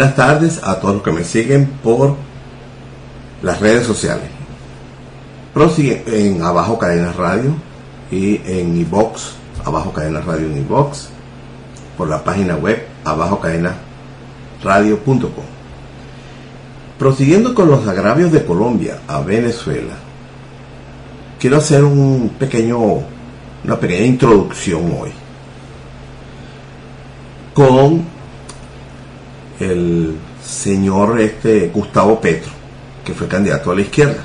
Buenas tardes a todos los que me siguen por las redes sociales. Prosigue en Abajo Cadena Radio y en iBox, Abajo Cadena Radio en iBox, por la página web abajocadenaradio.com. Prosiguiendo con los agravios de Colombia a Venezuela, quiero hacer un pequeño, una pequeña introducción hoy con el señor este Gustavo Petro, que fue candidato a la izquierda.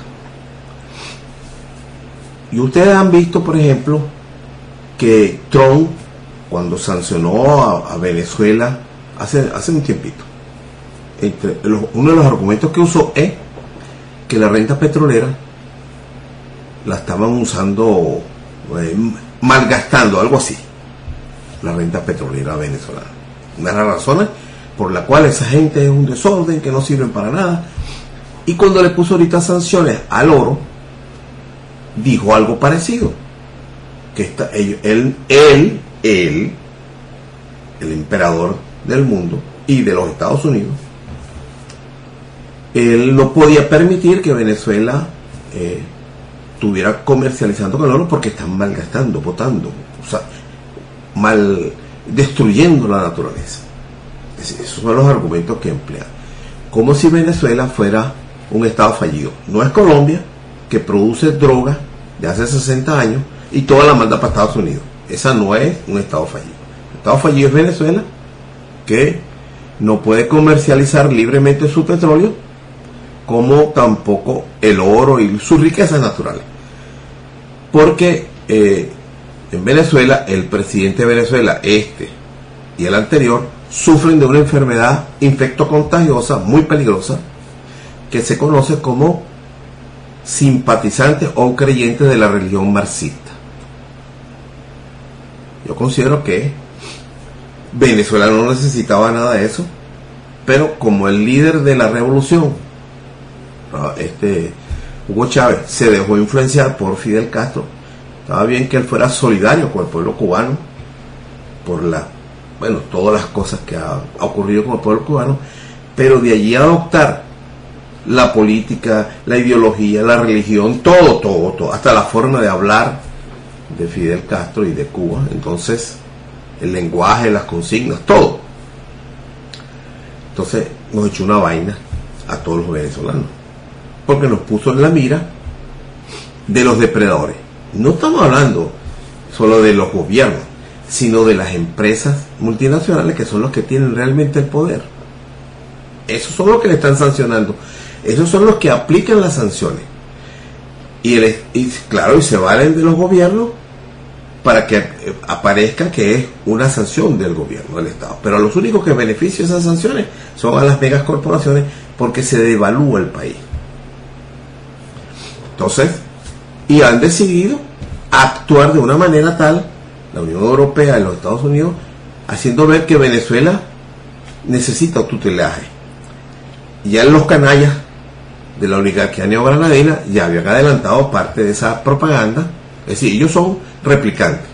Y ustedes han visto, por ejemplo, que Trump, cuando sancionó a, Venezuela hace, hace un tiempito, entre los, uno de los argumentos que usó es que la renta petrolera la estaban usando, eh, malgastando, algo así, la renta petrolera venezolana. Una de las razones por la cual esa gente es un desorden, que no sirven para nada. Y cuando le puso ahorita sanciones al oro, dijo algo parecido. Que está, él, él, él, él, el emperador del mundo y de los Estados Unidos, él no podía permitir que Venezuela eh, estuviera comercializando con el oro porque están malgastando, botando, mal destruyendo la naturaleza. Esos son los argumentos que emplea. Como si Venezuela fuera un estado fallido. No es Colombia, que produce droga de hace 60 años y toda la manda para Estados Unidos. Esa no es un estado fallido. El estado fallido es Venezuela, que no puede comercializar libremente su petróleo, como tampoco el oro y sus riquezas naturales. Porque eh, en Venezuela, el presidente de Venezuela, este y el anterior, sufren de una enfermedad infectocontagiosa muy peligrosa que se conoce como simpatizantes o creyentes de la religión marxista. Yo considero que Venezuela no necesitaba nada de eso, pero como el líder de la revolución, este Hugo Chávez, se dejó influenciar por Fidel Castro, estaba bien que él fuera solidario con el pueblo cubano por la bueno, todas las cosas que ha, ocurrido con el pueblo cubano, pero de allí adoptar la política, la ideología, la religión, todo, todo, todo, hasta la forma de hablar de Fidel Castro y de Cuba. Entonces, el lenguaje, las consignas, todo. Entonces, nos echó una vaina a todos los venezolanos, porque nos puso en la mira de los depredadores. No estamos hablando solo de los gobiernos, sino de las empresas multinacionales que son los que tienen realmente el poder. Esos son los que le están sancionando. Esos son los que aplican las sanciones. Y, el, y claro, y se valen de los gobiernos para que eh, aparezca que es una sanción del gobierno, del Estado. Pero los únicos que benefician esas sanciones son a las megas corporaciones porque se devalúa el país. Entonces, y han decidido actuar de una manera tal la Unión Europea y los Estados Unidos, haciendo ver que Venezuela necesita tutelaje. Y ya los canallas de la oligarquía neogranadina ya habían adelantado parte de esa propaganda Es decir, ellos son replicantes.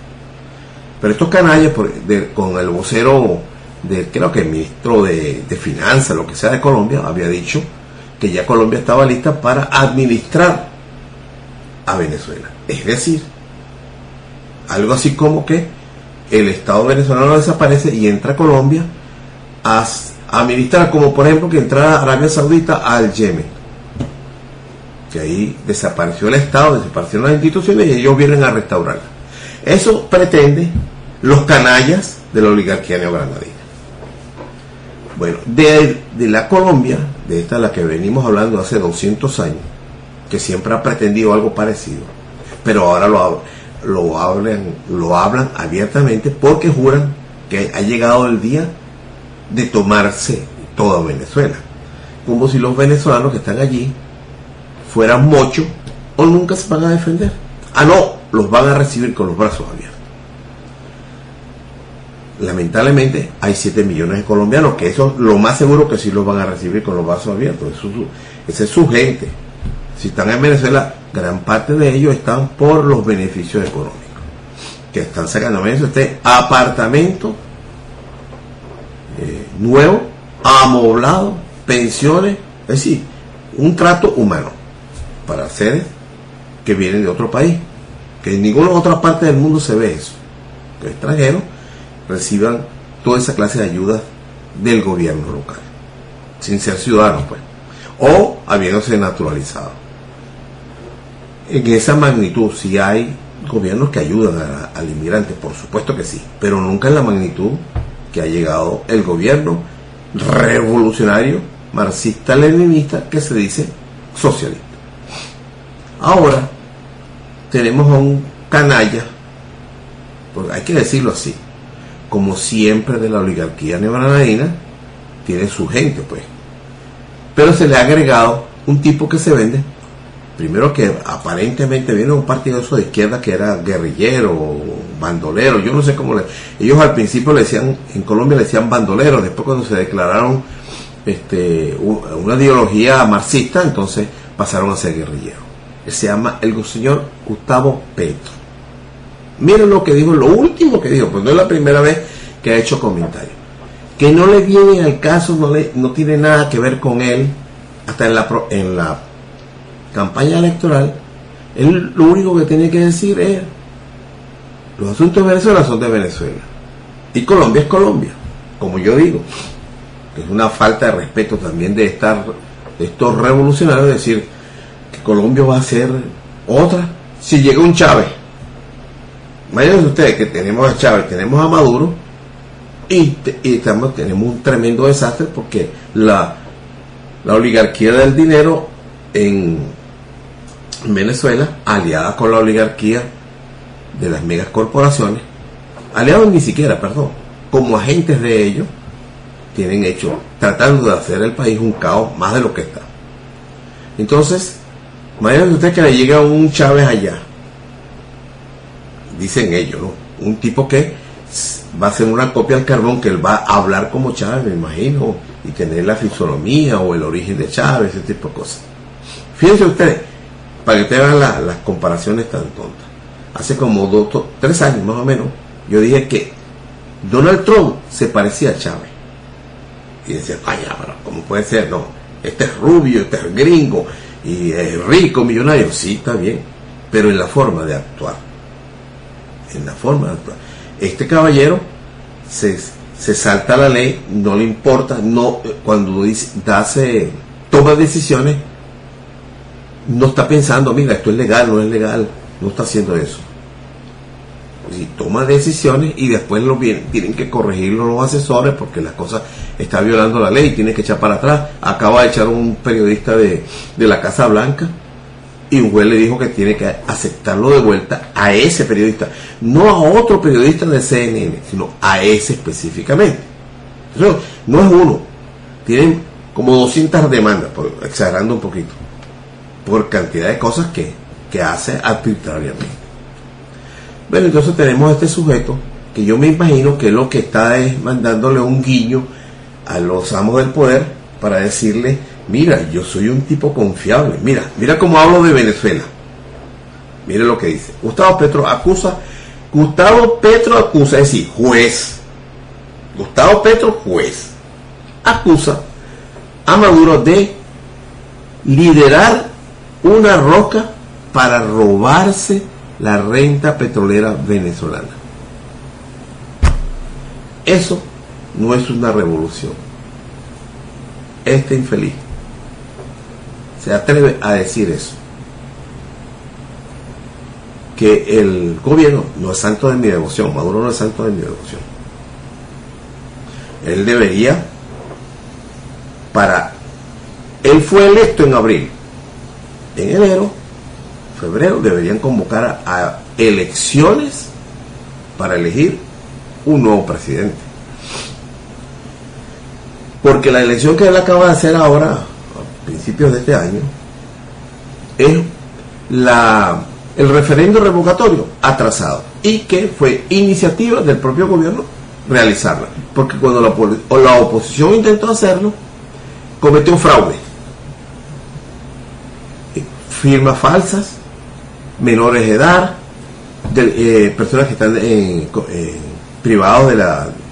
Pero estos canallas, con el vocero, de, creo que el ministro de, de Finanzas, lo que sea de Colombia, había dicho que ya Colombia estaba lista para administrar a Venezuela. Es decir, algo así como que el Estado venezolano desaparece y entra Colombia a administrar, como por ejemplo que entrara Arabia Saudita al Yemen. Que ahí desapareció el Estado, desaparecieron las instituciones y ellos vienen a restaurarla. Eso pretende los canallas de la oligarquía neogranadina. Bueno, de, de, la Colombia, de esta la que venimos hablando hace 200 años, que siempre ha pretendido algo parecido, pero ahora lo, lo, hablan, lo hablan abiertamente porque juran que ha llegado el día de tomarse toda Venezuela. Como si los venezolanos que están allí fueran mocho o nunca se van a defender. Ah, no, los van a recibir con los brazos abiertos. Lamentablemente hay 7 millones de colombianos que eso lo más seguro que sí los van a recibir con los brazos abiertos. Esa es su gente. Si están en Venezuela, gran parte de ellos están por los beneficios económicos. Que están sacando eso, este apartamento eh, nuevo, amoblado, pensiones, es decir, un trato humano para seres que vienen de otro país. Que en ninguna otra parte del mundo se ve eso. Que extranjeros reciban toda esa clase de ayudas del gobierno local, sin ser ciudadanos, pues, o habiéndose naturalizado. En esa magnitud, si hay gobiernos que ayudan al inmigrante, por supuesto que sí, pero nunca en la magnitud que ha llegado el gobierno revolucionario, marxista-leninista, que se dice socialista. Ahora tenemos a un canalla, porque hay que decirlo así, como siempre de la oligarquía neogranadina, tiene su gente, pues. Pero se le ha agregado un tipo que se vende, primero que aparentemente viene un partido de izquierda que era guerrillero, bandolero, yo no sé cómo le... Ellos al principio le decían, en Colombia le decían bandolero, después cuando se declararon este, una ideología marxista, entonces pasaron a ser guerrilleros. Se llama el señor Gustavo Petro. Miren lo que dijo, lo último que dijo, pues no es la primera vez que ha hecho comentarios. Que no le viene al caso, no, le, no tiene nada que ver con él, hasta en la, en la campaña electoral, él lo único que tiene que decir es, los asuntos de Venezuela son de Venezuela. Y Colombia es Colombia, como yo digo. Es una falta de respeto también de estar, de estos revolucionarios, decir que Colombia va a ser otra. Si llega un Chávez, Imagínense ustedes que tenemos a Chávez, tenemos a Maduro y, estamos, tenemos un tremendo desastre porque la, la oligarquía del dinero en Venezuela, aliada con la oligarquía de las megacorporaciones, aliados ni siquiera, perdón, como agentes de ellos, tienen hecho, tratando de hacer el país un caos más de lo que está. Entonces, imagínense ustedes que le llega un Chávez allá, dicen ellos, ¿no? Un tipo que va a ser una copia al carbón, que él va a hablar como Chávez, me imagino, y tener la fisonomía o el origen de Chávez, ese tipo de cosas. Fíjense ustedes, para que ustedes vean las comparaciones tan tontas. Hace como dos, tres años más o menos, yo dije que Donald Trump se parecía a Chávez. Y decía, vaya, pero ¿cómo puede ser? No, este es rubio, este es gringo, y es rico, millonario. Sí, está bien, pero en la forma de actuar en la forma de actuar. Este caballero se, se salta la ley, no le importa, no cuando dice, toma decisiones, no está pensando, mira, esto es legal, no es legal, no está haciendo eso. Y toma decisiones y después lo vienen, tienen que corregirlo los asesores porque la cosa está violando la ley, tiene que echar para atrás. Acaba de echar un periodista de, de la Casa Blanca y un juez le dijo que tiene que aceptarlo de vuelta a ese periodista, no a otro periodista de CNN, sino a ese específicamente. no es uno, tienen como 200 demandas, exagerando un poquito, por cantidad de cosas que, que hace arbitrariamente. Bueno, entonces tenemos este sujeto que yo me imagino que lo que está es mandándole un guiño a los amos del poder para decirle mira, yo soy un tipo confiable, mira, mira cómo hablo de Venezuela. Mire lo que dice. Gustavo Petro acusa, Gustavo Petro acusa, es decir, juez. Gustavo Petro, juez, acusa a Maduro de liderar una roca para robarse la renta petrolera venezolana. Eso no es una revolución. Este infeliz se atreve a decir eso. Que el gobierno no es santo de mi devoción, Maduro no es santo de mi devoción. Él debería, para, él fue electo en abril, en enero, febrero, deberían convocar a, elecciones para elegir un nuevo presidente. Porque la elección que él acaba de hacer ahora, a principios de este año, es la, el referendo revocatorio atrasado y que fue iniciativa del propio gobierno realizarla. Porque cuando la, la oposición intentó hacerlo, cometió fraude. Firmas falsas, menores de edad, eh, personas que están privados de,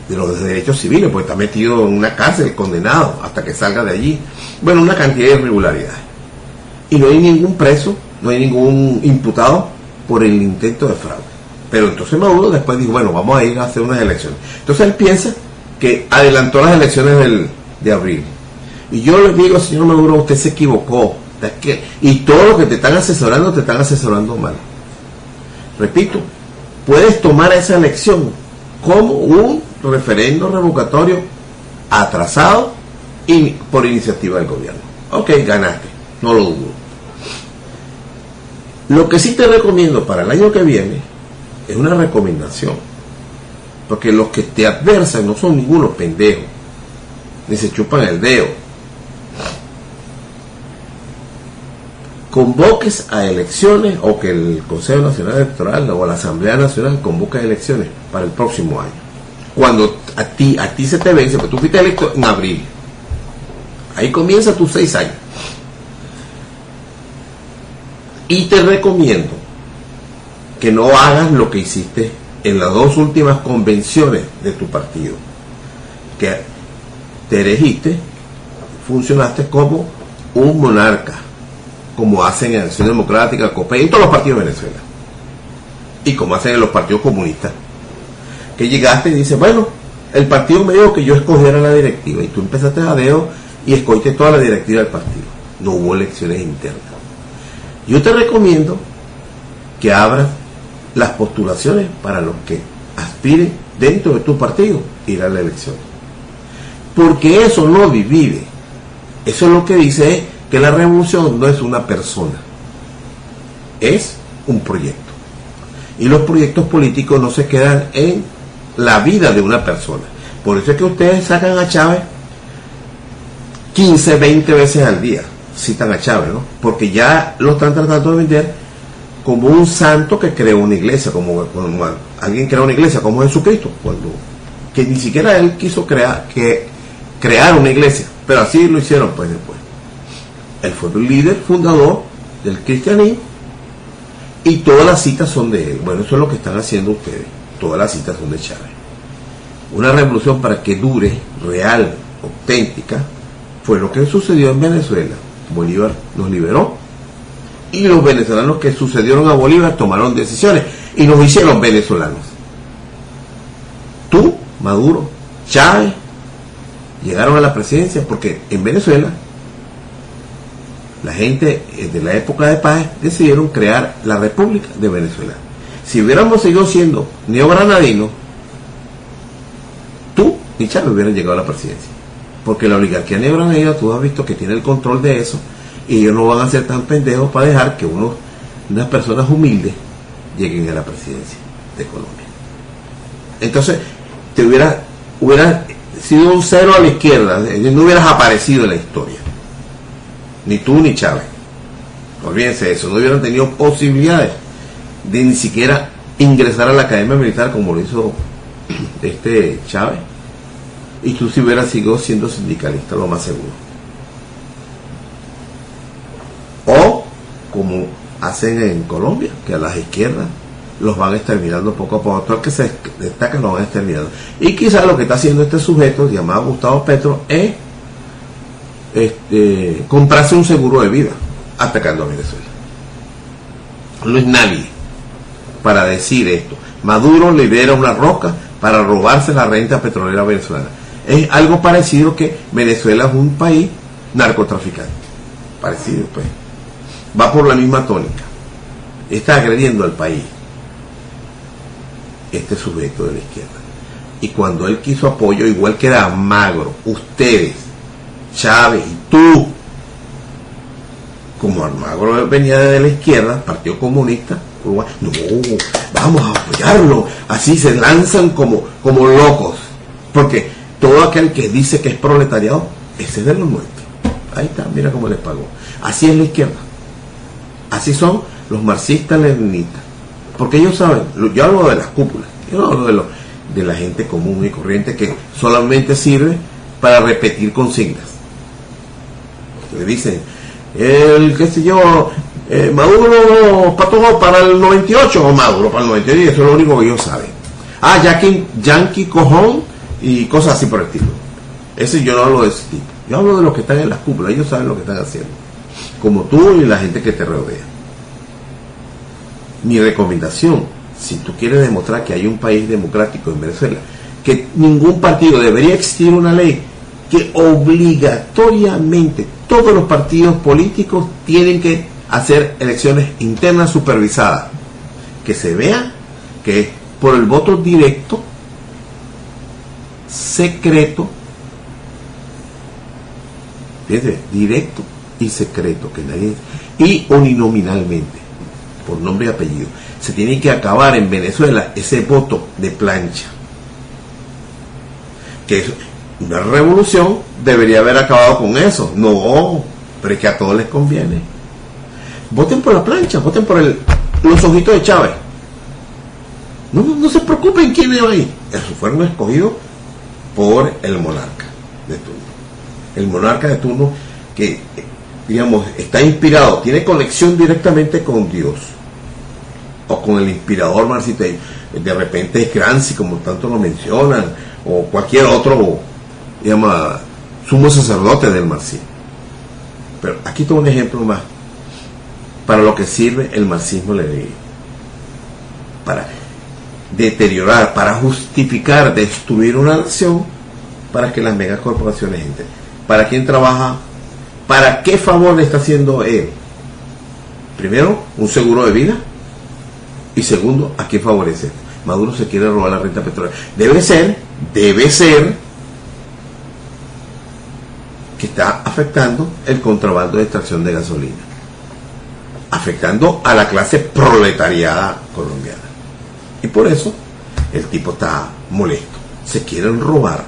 de los derechos civiles, porque está metido en una cárcel, condenado, hasta que salga de allí. Bueno, una cantidad de irregularidades. Y no hay ningún preso, no hay ningún imputado por el intento de fraude. Pero entonces Maduro después dijo, bueno, vamos a ir a hacer unas elecciones. Entonces él piensa que adelantó las elecciones del, de abril. Y yo le digo, señor Maduro, usted se equivocó. Y todo lo que te están asesorando, te están asesorando mal. Repito, puedes tomar esa elección como un referendo revocatorio atrasado y por iniciativa del gobierno. Ok, ganaste, no lo dudo. Lo que sí te recomiendo para el año que viene es una recomendación. Porque los que te adversan no son ningunos pendejos, ni se chupan el dedo. Convoques a elecciones o que el Consejo Nacional Electoral o la Asamblea Nacional convoque a elecciones para el próximo año. Cuando a ti, a ti se te vence, porque tú fuiste electo en abril. Ahí comienza tus seis años. Y te recomiendo que no hagas lo que hiciste en las dos últimas convenciones de tu partido, que te elegiste, funcionaste como un monarca, como hacen en Acción Democrática, COPE, y todos los partidos de Venezuela, y como hacen en los partidos comunistas, que llegaste y dices, bueno, el partido me dijo que yo escogiera la directiva, y tú empezaste a dedo y escogiste toda la directiva del partido, no hubo elecciones internas. Yo te recomiendo que abras las postulaciones para los que aspiren dentro de tu partido ir a la elección. Porque eso no divide. Eso es lo que dice que la revolución no es una persona, es un proyecto. Y los proyectos políticos no se quedan en la vida de una persona. Por eso es que ustedes sacan a Chávez 15, 20 veces al día, citan a Chávez, ¿no? Porque ya lo están tratando de vender como un santo que creó una iglesia, como, alguien creó una iglesia, como Jesucristo, cuando que ni siquiera él quiso crear, que crear una iglesia, pero así lo hicieron pues después. Él fue el líder fundador del cristianismo y todas las citas son de él. Bueno, eso es lo que están haciendo ustedes. Todas las citas son de Chávez. Una revolución para que dure, real, auténtica, fue lo que sucedió en Venezuela. Bolívar nos liberó y los venezolanos que sucedieron a Bolívar tomaron decisiones y nos hicieron venezolanos. Tú, Maduro, Chávez, llegaron a la presidencia porque en Venezuela la gente eh, de la época de paz decidieron crear la República de Venezuela. Si hubiéramos seguido siendo neogranadinos, tú y Chávez hubieran llegado a la presidencia. Porque la oligarquía neogranadina, tú has visto que tiene el control de eso y ellos no van a ser tan pendejos para dejar que unos, unas personas humildes lleguen a la presidencia de Colombia. Entonces, te hubiera, hubiera sido un cero a la izquierda, no hubieras aparecido en la historia. Ni tú ni Chávez. Olvídense eso, no hubieran tenido posibilidades de ni siquiera ingresar a la academia militar como lo hizo este Chávez. Y tú si hubieras seguido siendo sindicalista, lo más seguro. o como hacen en Colombia, que a las izquierdas los van exterminando poco a poco. Todo el que se destaca lo van exterminando. Y quizás lo que está haciendo este sujeto, llamado Gustavo Petro, es este, comprarse un seguro de vida atacando a Venezuela. No es nadie para decir esto. Maduro libera una roca para robarse la renta petrolera venezolana. Es algo parecido que Venezuela es un país narcotraficante. Parecido, pues. Va por la misma tónica. Está agrediendo al país este sujeto de la izquierda. Y cuando él quiso apoyo, igual que era Magro, ustedes, Chávez y tú, como Almagro venía de la izquierda, Partido Comunista, no, vamos a apoyarlo, así se lanzan como, como locos, porque todo aquel que dice que es proletariado, ese es de los nuestros. Ahí está, mira cómo les pagó. Así es la izquierda. Así son los marxistas leninistas. Porque ellos saben, yo hablo de las cúpulas, yo hablo de, lo, de la gente común y corriente que solamente sirve para repetir consignas. Le dicen, el qué sé yo, eh, Maduro para para el 98 o Maduro para el 98, eso es lo único que ellos saben. Ah, Yankee, Yankee Cojón y cosas así por el estilo. Ese yo no hablo de ese tipo. Yo hablo de los que están en las cúpulas, ellos saben lo que están haciendo. Como tú y la gente que te rodea mi recomendación, si tú quieres demostrar que hay un país democrático en Venezuela, que ningún partido debería existir una ley que obligatoriamente todos los partidos políticos tienen que hacer elecciones internas supervisadas, que se vea que es por el voto directo, secreto, directo y secreto, que nadie, y uninominalmente por nombre y apellido. Se tiene que acabar en Venezuela ese voto de plancha. Que es una revolución debería haber acabado con eso. No, pero es que a todos les conviene. Voten por la plancha, voten por los ojitos de Chávez. No, no se preocupen quién es ahí. Esos fueron escogidos por el monarca de turno. El monarca de turno que digamos, está inspirado, tiene conexión directamente con Dios o con el inspirador marxista. De repente es Gramsci, como tanto lo mencionan, o cualquier otro, llama, sumo sacerdote del marxismo. Pero aquí tengo un ejemplo más para lo que sirve el marxismo leninista. Para deteriorar, para justificar, destruir una nación para que las megacorporaciones entren. ¿Para quién trabaja ¿Para qué favor le está haciendo él? Primero, un seguro de vida. Y segundo, ¿a qué favorece? Maduro se quiere robar la renta petrolera. Debe ser, debe ser que está afectando el contrabando de extracción de gasolina. Afectando a la clase proletariada colombiana. Y por eso el tipo está molesto. Se quieren robar.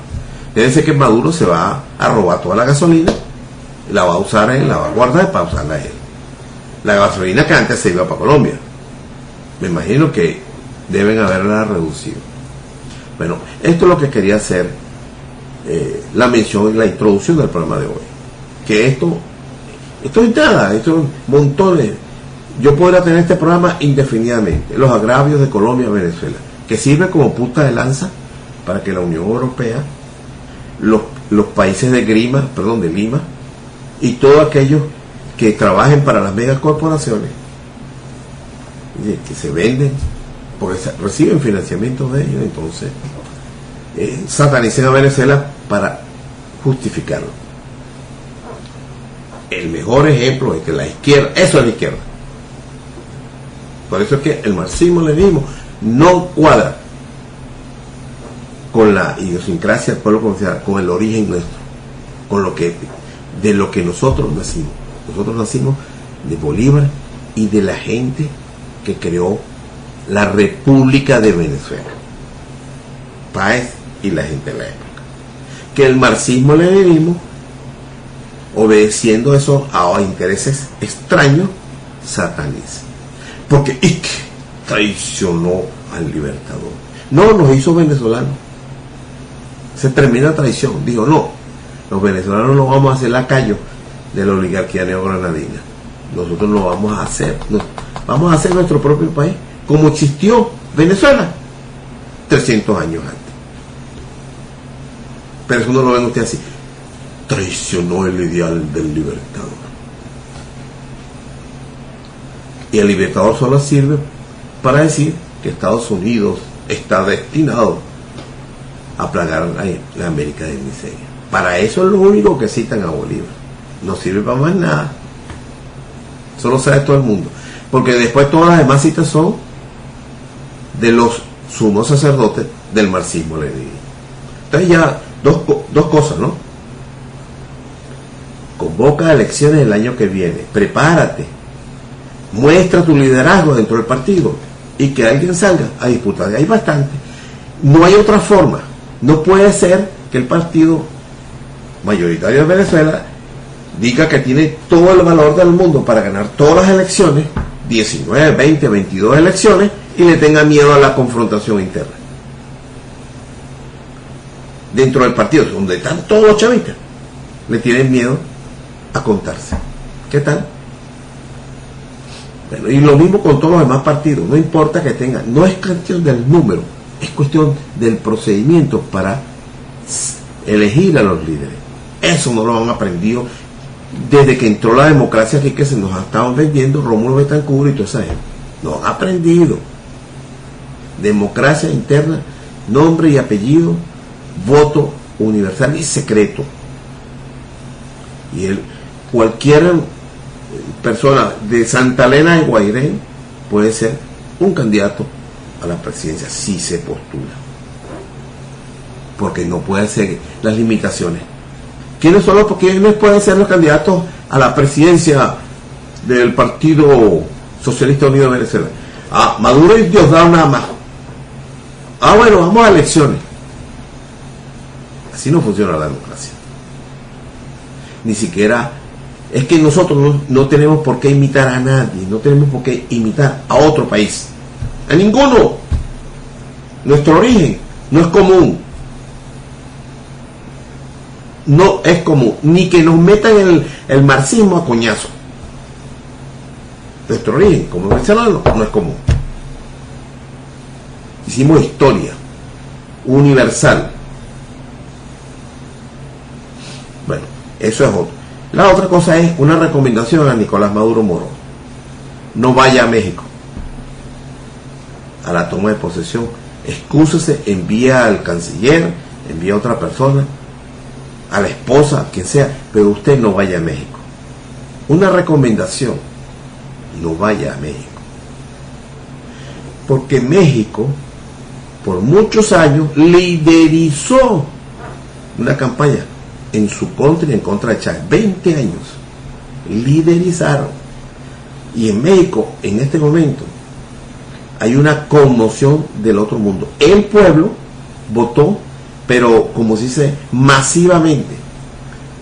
Ser que Maduro se va a robar toda la gasolina la va a usar en la va guardar para usarla él. La gasolina que antes se iba para Colombia. Me imagino que deben haberla reducido. Bueno, esto es lo que quería hacer eh, la mención, la introducción del programa de hoy. Que esto, esto es nada, esto es montones. Yo podría tener este programa indefinidamente, los agravios de Colombia y Venezuela, que sirve como punta de lanza para que la Unión Europea, los, los países de Grima, perdón, de Lima, y todos aquellos que trabajen para las megacorporaciones, que se venden, porque reciben financiamiento de ellos, entonces eh, satanicen a Venezuela para justificarlo. El mejor ejemplo es que la izquierda, eso es la izquierda. Por eso es que el marxismo-leninismo no cuadra con la idiosincrasia del pueblo provincial, con el origen nuestro, con lo que de lo que nosotros nacimos. Nosotros nacimos de Bolívar y de la gente que creó la República de Venezuela. Páez y la gente de la época. Que el marxismo leninismo, obedeciendo eso a intereses extraños, sataniza. Porque Ike traicionó al libertador. No, nos hizo venezolanos. Se termina traición. Digo, no, los venezolanos no vamos a hacer lacayo de la oligarquía neogranadina. Nosotros lo vamos a hacer, vamos a hacer nuestro propio país, como existió Venezuela 300 años antes. Pero eso no lo ven usted así. Traicionó el ideal del libertador. Y el libertador solo sirve para decir que Estados Unidos está destinado a plagar la, América de miseria. Para eso es lo único que citan a Bolívar. No sirve para más nada. Solo sabe todo el mundo. Porque después todas las demás citas son de los sumos sacerdotes del marxismo leninismo. Entonces ya dos, dos cosas, ¿no? Convoca elecciones el año que viene. Prepárate. Muestra tu liderazgo dentro del partido y que alguien salga a disputar. Hay bastante. No hay otra forma. No puede ser que el partido mayoritario de Venezuela diga que tiene todo el valor del mundo para ganar todas las elecciones, 19, 20, 22 elecciones, y le tenga miedo a la confrontación interna. Dentro del partido, donde están todos los chavistas, le tienen miedo a contarse. ¿Qué tal? y lo mismo con todos los demás partidos, no importa que tengan, no es cuestión del número, es cuestión del procedimiento para elegir a los líderes. Eso no lo han aprendido desde que entró la democracia aquí que se nos estaban vendiendo Rómulo Betancourt y toda esa gente. No han aprendido. Democracia interna, nombre y apellido, voto universal y secreto. Y el, cualquier persona de Santa Elena de Guairén puede ser un candidato a la presidencia si se postula. Porque no puede ser las limitaciones. ¿Quiénes son los quiénes pueden ser los candidatos a la presidencia del Partido Socialista Unido de Venezuela? Ah, Maduro y Diosdado nada más. Ah, bueno, vamos a elecciones. Así no funciona la democracia. Ni siquiera es que nosotros no, tenemos por qué imitar a nadie, no tenemos por qué imitar a otro país, a ninguno. Nuestro origen no es común. No es común, ni que nos metan el, el marxismo a coñazo. Nuestro origen como venezolano no es común. Hicimos historia universal. Bueno, eso es otro. La otra cosa es una recomendación a Nicolás Maduro Moro. No vaya a México a la toma de posesión. Excúsese, envía al canciller, envía a otra persona, a la esposa, quien sea, pero usted no vaya a México. Una recomendación, no vaya a México. Porque México, por muchos años, liderizó una campaña en su contra y en contra de Chávez. 20 años liderizaron. Y en México, en este momento, hay una conmoción del otro mundo. El pueblo votó, pero como se dice, masivamente.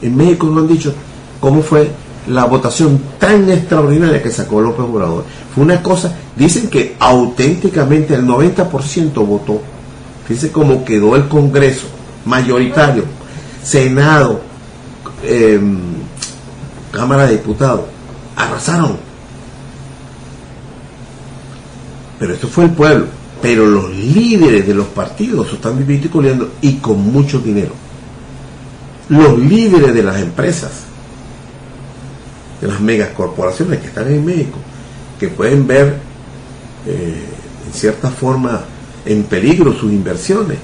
En México no han dicho cómo fue la votación tan extraordinaria que sacó López Obrador. Fue una cosa, dicen que auténticamente el 90% votó. Fíjense cómo quedó el Congreso mayoritario Senado, em, Cámara de Diputados, arrasaron. Pero esto fue el pueblo. Pero los líderes de los partidos están viviendo y con mucho dinero. Los líderes de las empresas, de las megacorporaciones que están en México, que pueden ver eh, en cierta forma en peligro sus inversiones,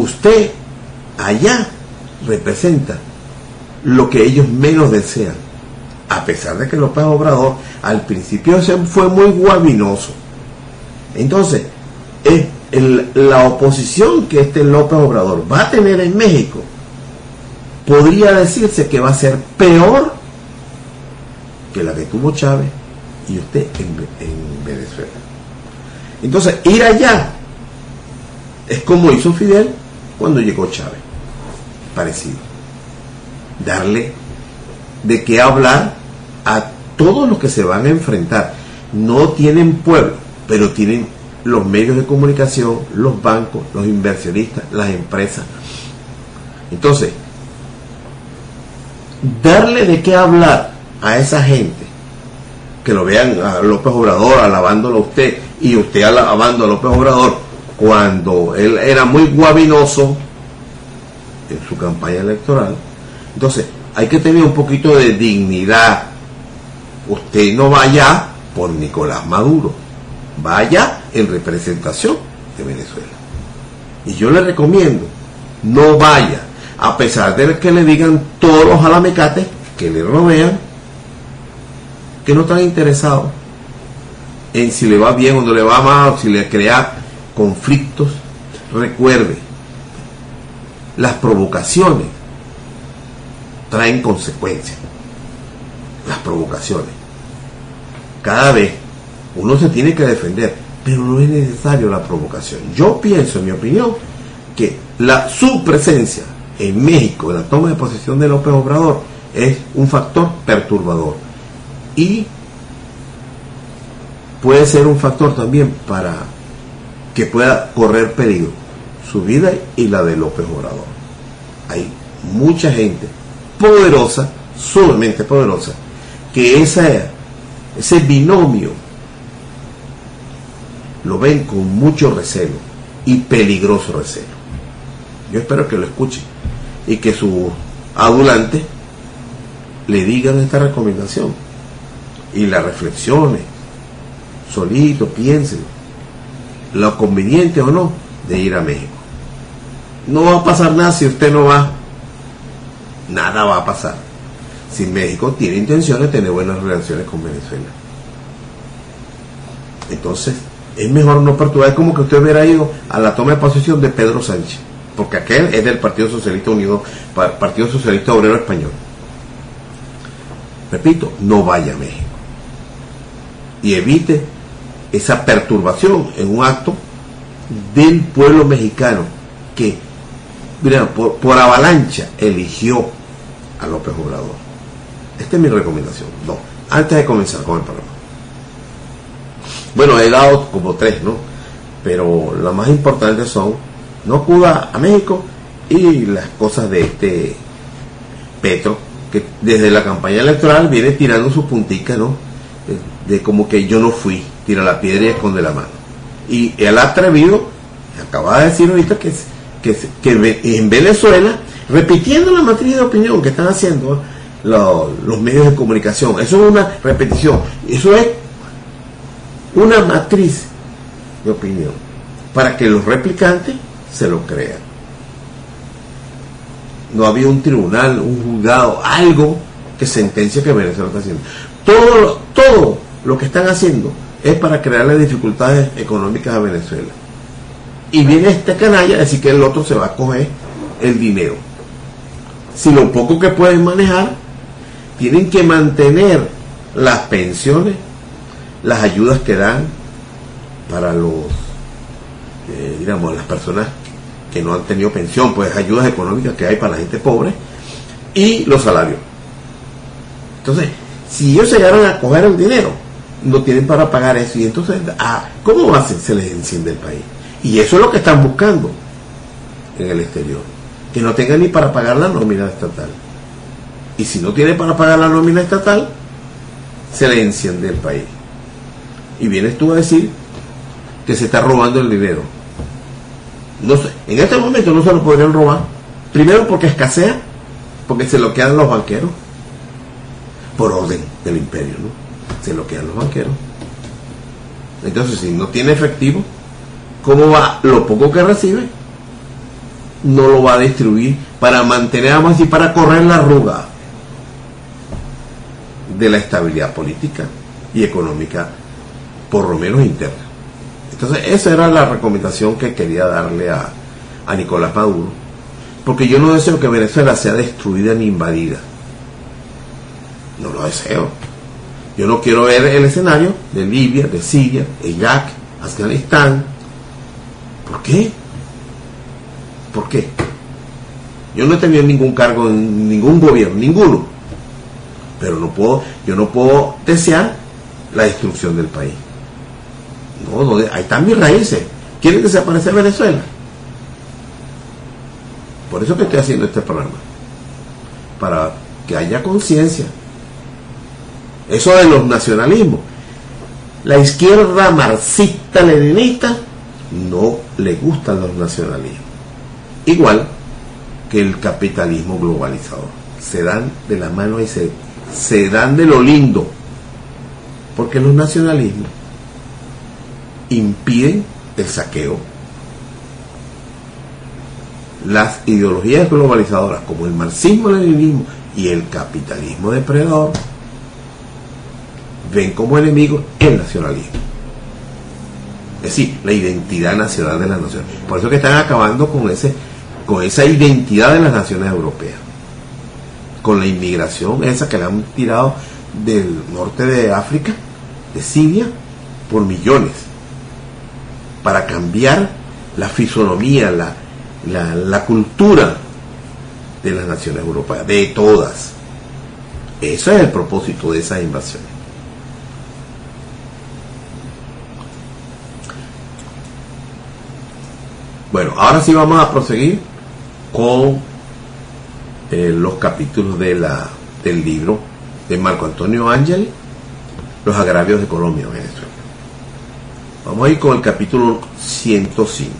usted allá representa lo que ellos menos desean. A pesar de que López Obrador al principio fue muy guabinoso. Entonces, la oposición que este López Obrador va a tener en México podría decirse que va a ser peor que la que tuvo Chávez y usted en Venezuela. Entonces, ir allá es como hizo Fidel cuando llegó Chávez. Parecido. Darle de qué hablar a todos los que se van a enfrentar. No tienen pueblo, pero tienen los medios de comunicación, los bancos, los inversionistas, las empresas. Entonces, darle de qué hablar a esa gente que lo vean a López Obrador alabándolo a usted y usted alabando a López Obrador cuando él era muy guabinoso en su campaña electoral. Entonces, hay que tener un poquito de dignidad. Usted no vaya por Nicolás Maduro, vaya en representación de Venezuela. Y yo le recomiendo, no vaya, a pesar de que le digan todos los alamecates que le rodean, que no están interesados en si le va bien o no le va mal, si le crea conflictos. Recuerde, las provocaciones traen consecuencias. Las provocaciones. Cada vez uno se tiene que defender, pero no es necesario la provocación. Yo pienso, en mi opinión, que la, su presencia en México, en la toma de posesión de López Obrador, es un factor perturbador. Y puede ser un factor también para que pueda correr peligro su vida y la de López Obrador. Hay mucha gente poderosa, sumamente poderosa, que esa, ese binomio lo ven con mucho recelo y peligroso recelo. Yo espero que lo escuchen y que su adulante le digan esta recomendación y la reflexione solito, piensen lo conveniente o no de ir a México. No va a pasar nada si usted no va. Nada va a pasar. Si México tiene intención de tener buenas relaciones con Venezuela. Entonces, es mejor no perturbar. como que usted hubiera ido a la toma de posesión de Pedro Sánchez. Porque aquel es del Partido Socialista Unido, Partido Socialista Obrero Español. Repito, no vaya a México. Y evite esa perturbación en un acto del pueblo mexicano que, mira, por, avalancha eligió a López Obrador. Esta es mi recomendación. No, antes de comenzar con el programa. Bueno, he dado como tres, ¿no? Pero las más importantes son no acuda a México y las cosas de este Petro, que desde la campaña electoral viene tirando su puntica, ¿no? De, de como que yo no fui, tira la piedra y esconde la mano. Y él ha atrevido, acaba de decir ahorita que, que, que en Venezuela, repitiendo la matriz de opinión que están haciendo los, medios de comunicación, eso es una repetición, eso es una matriz de opinión, para que los replicantes se lo crean. No había un tribunal, un juzgado, algo que sentencia que Venezuela está haciendo. Todo, todo lo que están haciendo es para crearle dificultades económicas a Venezuela. Y viene este canalla a decir que el otro se va a coger el dinero. Si lo poco que pueden manejar, tienen que mantener las pensiones, las ayudas que dan para los, eh, digamos, las personas que no han tenido pensión, pues ayudas económicas que hay para la gente pobre, y los salarios. Entonces, si ellos se llegaron a coger el dinero, no tienen para pagar eso. Y entonces, ah, ¿cómo hacen? Se les enciende el país. Y eso es lo que están buscando en el exterior. Que no tengan ni para pagar la nómina estatal. Y si no tienen para pagar la nómina estatal, se les enciende el país. Y vienes tú a decir que se está robando el dinero. No en este momento no se lo podrían robar. Primero porque escasea, porque se lo quedan los banqueros, por orden del imperio, ¿no? Se lo quedan los banqueros. Entonces, si no tiene efectivo, ¿cómo va lo poco que recibe? No lo va a distribuir para mantener más y para correr la arruga de la estabilidad política y económica, por lo menos interna. Entonces, esa era la recomendación que quería darle a, a Nicolás Maduro, porque yo no deseo que Venezuela sea destruida ni invadida. No lo deseo yo no quiero ver el escenario de Libia, de Siria, Irak, Afganistán. ¿Por qué? ¿Por qué? Yo no he tenido ningún cargo en ningún gobierno, ninguno. Pero no puedo, yo no puedo desear la destrucción del país. No, ahí están mis raíces. ¿Quieren que desaparezca Venezuela? Por eso que estoy haciendo este programa. Para que haya conciencia Eso de los nacionalismos. La izquierda marxista-leninista no le gustan los nacionalismos. Igual que el capitalismo globalizador. Se dan de la mano y se, se dan de lo lindo. Porque los nacionalismos impiden el saqueo. Las ideologías globalizadoras como el marxismo-leninismo y el capitalismo depredador ven como enemigo el nacionalismo. Es decir, la identidad nacional de las naciones. Por eso que están acabando con ese con esa identidad de las naciones europeas. Con la inmigración esa que le han tirado del norte de África, de Siria, por millones. Para cambiar la fisonomía, la, la, la cultura de las naciones europeas, de todas. Ese es el propósito de esas invasiones. Bueno, ahora sí vamos a proseguir con eh, los capítulos de la, del libro de Marco Antonio Ángel, Los agravios de Colombia, Venezuela. Vamos a ir con el capítulo 105.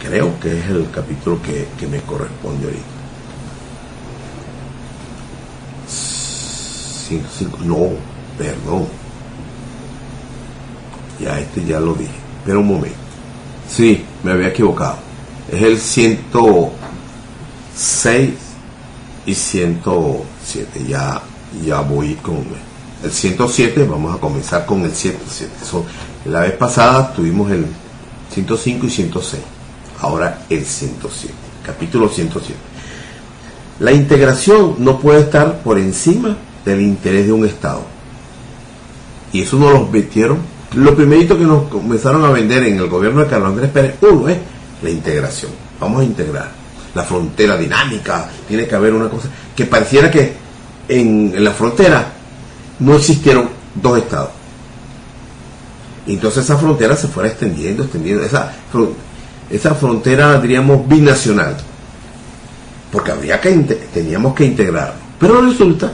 Creo que es el capítulo que, que me corresponde ahorita. 105, no, perdón. Ya este ya lo dije. Pero un momento. Sí, me había equivocado. Es el 106 y 107. Ya, ya voy con el 107. Vamos a comenzar con el 107. la vez pasada tuvimos el 105 y 106. Ahora el 107. Capítulo 107. La integración no puede estar por encima del interés de un Estado. Y eso nos lo metieron lo primerito que nos comenzaron a vender en el gobierno de Carlos Andrés Pérez, uno es la integración. Vamos a integrar. La frontera dinámica, tiene que haber una cosa. Que pareciera que en, la frontera no existieron dos estados. Entonces esa frontera se fuera extendiendo, extendiendo. Esa, esa frontera, diríamos, binacional. Porque habría que teníamos que integrar. Pero resulta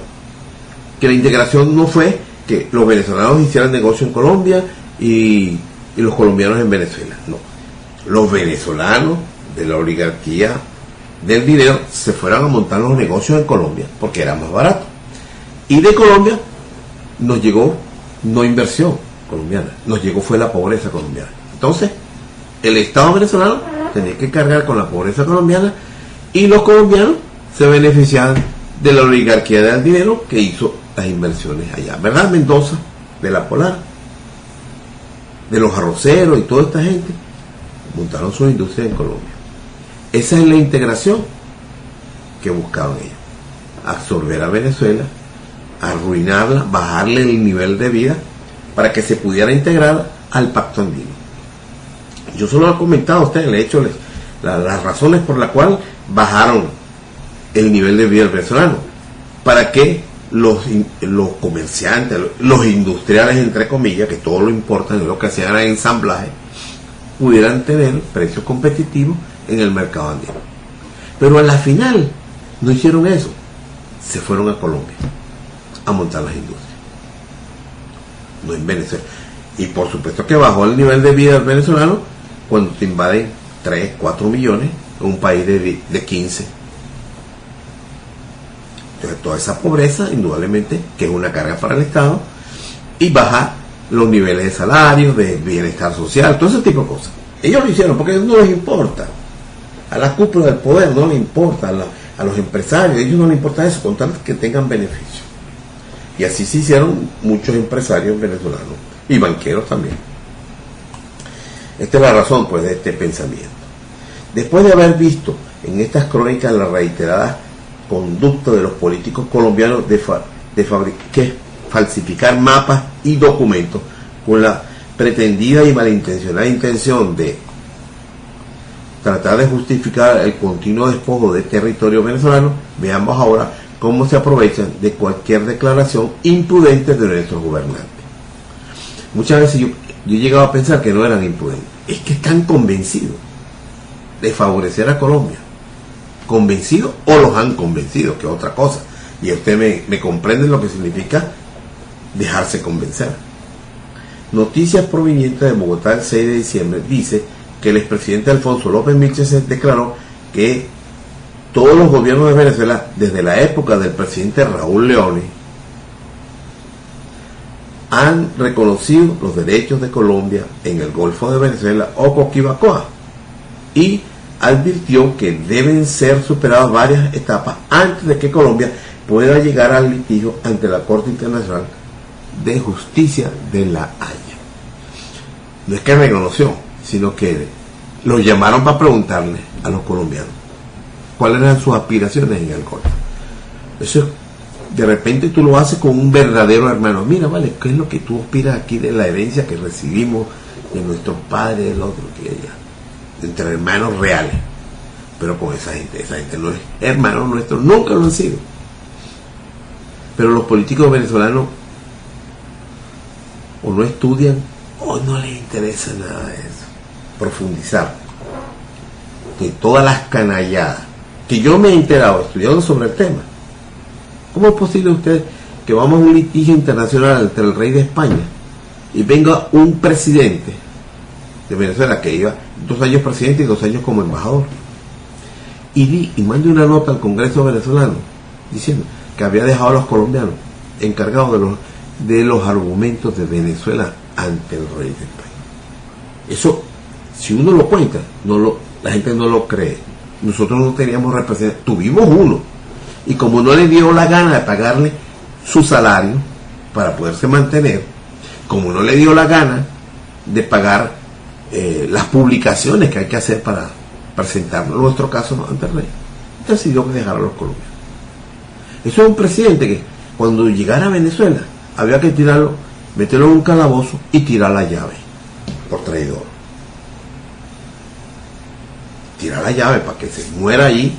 que la integración no fue que los venezolanos hicieran negocio en Colombia y, los colombianos en Venezuela. No. Los venezolanos de la oligarquía del dinero se fueran a montar los negocios en Colombia porque era más barato. Y de Colombia nos llegó no inversión colombiana, nos llegó fue la pobreza colombiana. Entonces, el Estado venezolano tenía que cargar con la pobreza colombiana y los colombianos se beneficiaban de la oligarquía del dinero que hizo inversiones allá. ¿Verdad, Mendoza? De la Polar, de los arroceros y toda esta gente, montaron sus industrias en Colombia. Esa es la integración que buscaban ellos. Absorber a Venezuela, arruinarla, bajarle el nivel de vida para que se pudiera integrar al pacto andino. Yo solo he comentado a ustedes, le he hecho las razones por las cuales bajaron el nivel de vida venezolano. Para que los, los comerciantes, los industriales, entre comillas, que todo lo importan, lo que hacían era ensamblaje, pudieran tener precios competitivos en el mercado andino. Pero a la final no hicieron eso. Se fueron a Colombia a montar las industrias. No en Venezuela. Y por supuesto que bajó el nivel de vida del venezolano cuando te invaden 3, 4 millones en un país de, de 15 entonces, toda esa pobreza, indudablemente, que es una carga para el Estado, y baja los niveles de salario, de bienestar social, todo ese tipo de cosas. Ellos lo hicieron porque no les importa. A la cúpula del poder no les importa, a, los empresarios, a ellos no les importa eso, con tal que tengan beneficio. Y así se hicieron muchos empresarios venezolanos y banqueros también. Esta es la razón pues de este pensamiento. Después de haber visto en estas crónicas las reiteradas conducta de los políticos colombianos de, de falsificar mapas y documentos con la pretendida y malintencionada intención de tratar de justificar el continuo despojo del territorio venezolano, veamos ahora cómo se aprovechan de cualquier declaración imprudente de nuestros gobernantes. Muchas veces yo, yo he a pensar que no eran imprudentes, es que están convencidos de favorecer a Colombia convencidos o los han convencido, que otra cosa. Y usted me, me comprende lo que significa dejarse convencer. Noticias provenientes de Bogotá el 6 de diciembre dice que el expresidente Alfonso López Michel declaró que todos los gobiernos de Venezuela, desde la época del presidente Raúl Leone, han reconocido los derechos de Colombia en el Golfo de Venezuela o Coquibacoa y advirtió que deben ser superadas varias etapas antes de que Colombia pueda llegar al litigio ante la Corte Internacional de Justicia de la Haya. No es que reconoció, sino que lo llamaron para preguntarle a los colombianos cuáles eran sus aspiraciones en el Golfo. Eso de repente tú lo haces con un verdadero hermano. Mira, vale, ¿qué es lo que tú aspiras aquí de la herencia que recibimos de nuestros padres, del otro, que ella? Entre hermanos reales. Pero con esa gente, esa gente no es hermano nuestro, nunca lo han sido. Pero los políticos venezolanos o no estudian o no les interesa nada de eso. Profundizar. Que todas las canalladas que yo me he enterado estudiando sobre el tema ¿Cómo es posible usted que vamos a un litigio internacional entre el rey de España y venga un presidente de Venezuela que iba dos años presidente y dos años como embajador y, di, y mande una nota al Congreso venezolano diciendo que había dejado a los colombianos encargados de los, de los argumentos de Venezuela ante el rey de España? Eso, si uno lo cuenta, no lo, la gente no lo cree. Nosotros no teníamos representación, tuvimos uno, y como no le dio la gana de pagarle su salario para poderse mantener, como no le dio la gana de pagar eh, las publicaciones que hay que hacer para presentar nuestro caso ante el rey, decidió dejar a los colombianos. Eso es un presidente que cuando llegara a Venezuela había que tirarlo, meterlo en un calabozo y tirar la llave por traidor. Tirar la llave para que se muera ahí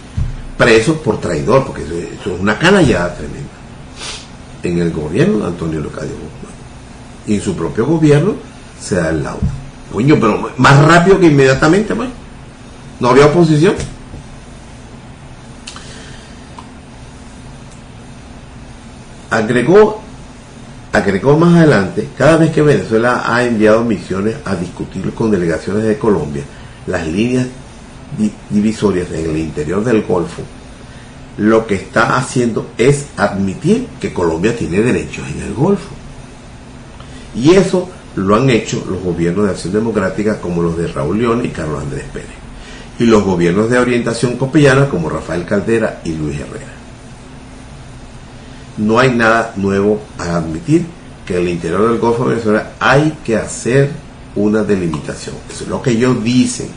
preso por traidor, porque eso, es una canallada tremenda. En el gobierno de Antonio Leocadio Guzmán. Y en su propio gobierno se da el laudo. Coño, pero más rápido que inmediatamente, pues. No había oposición. Agregó, agregó más adelante, cada vez que Venezuela ha enviado misiones a discutir con delegaciones de Colombia las líneas divisorias en el interior del Golfo, lo que está haciendo es admitir que Colombia tiene derechos en el Golfo. Y eso lo han hecho los gobiernos de acción democrática como los de Raúl León y Carlos Andrés Pérez. Y los gobiernos de orientación copellana como Rafael Caldera y Luis Herrera. No hay nada nuevo a admitir que en el interior del Golfo de Venezuela hay que hacer una delimitación. Eso es lo que ellos dicen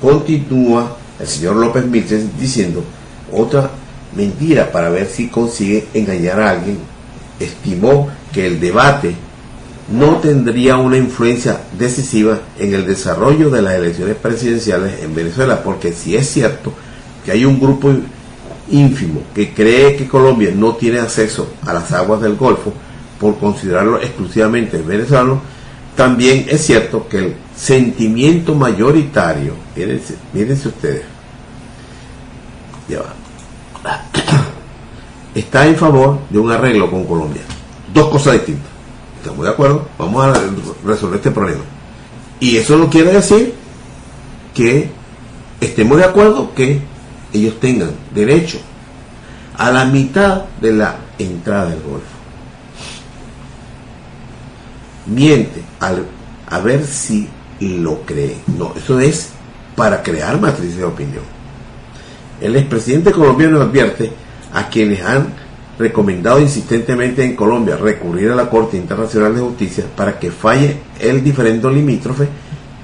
continúa el señor López Michel diciendo otra mentira para ver si consigue engañar a alguien. Estimó que el debate no tendría una influencia decisiva en el desarrollo de las elecciones presidenciales en Venezuela, porque si es cierto que hay un grupo ínfimo que cree que Colombia no tiene acceso a las aguas del Golfo por considerarlo exclusivamente venezolano, también es cierto que el sentimiento mayoritario, mírense, ustedes, está en favor de un arreglo con Colombia. Dos cosas distintas. ¿Estamos de acuerdo? Vamos a resolver este problema. Y eso no quiere decir que estemos de acuerdo que ellos tengan derecho a la mitad de la entrada del Golfo. Miente al, a ver si lo cree. No, eso es para crear matrices de opinión. El expresidente colombiano advierte a quienes han recomendado insistentemente en Colombia recurrir a la Corte Internacional de Justicia para que falle el diferendo limítrofe,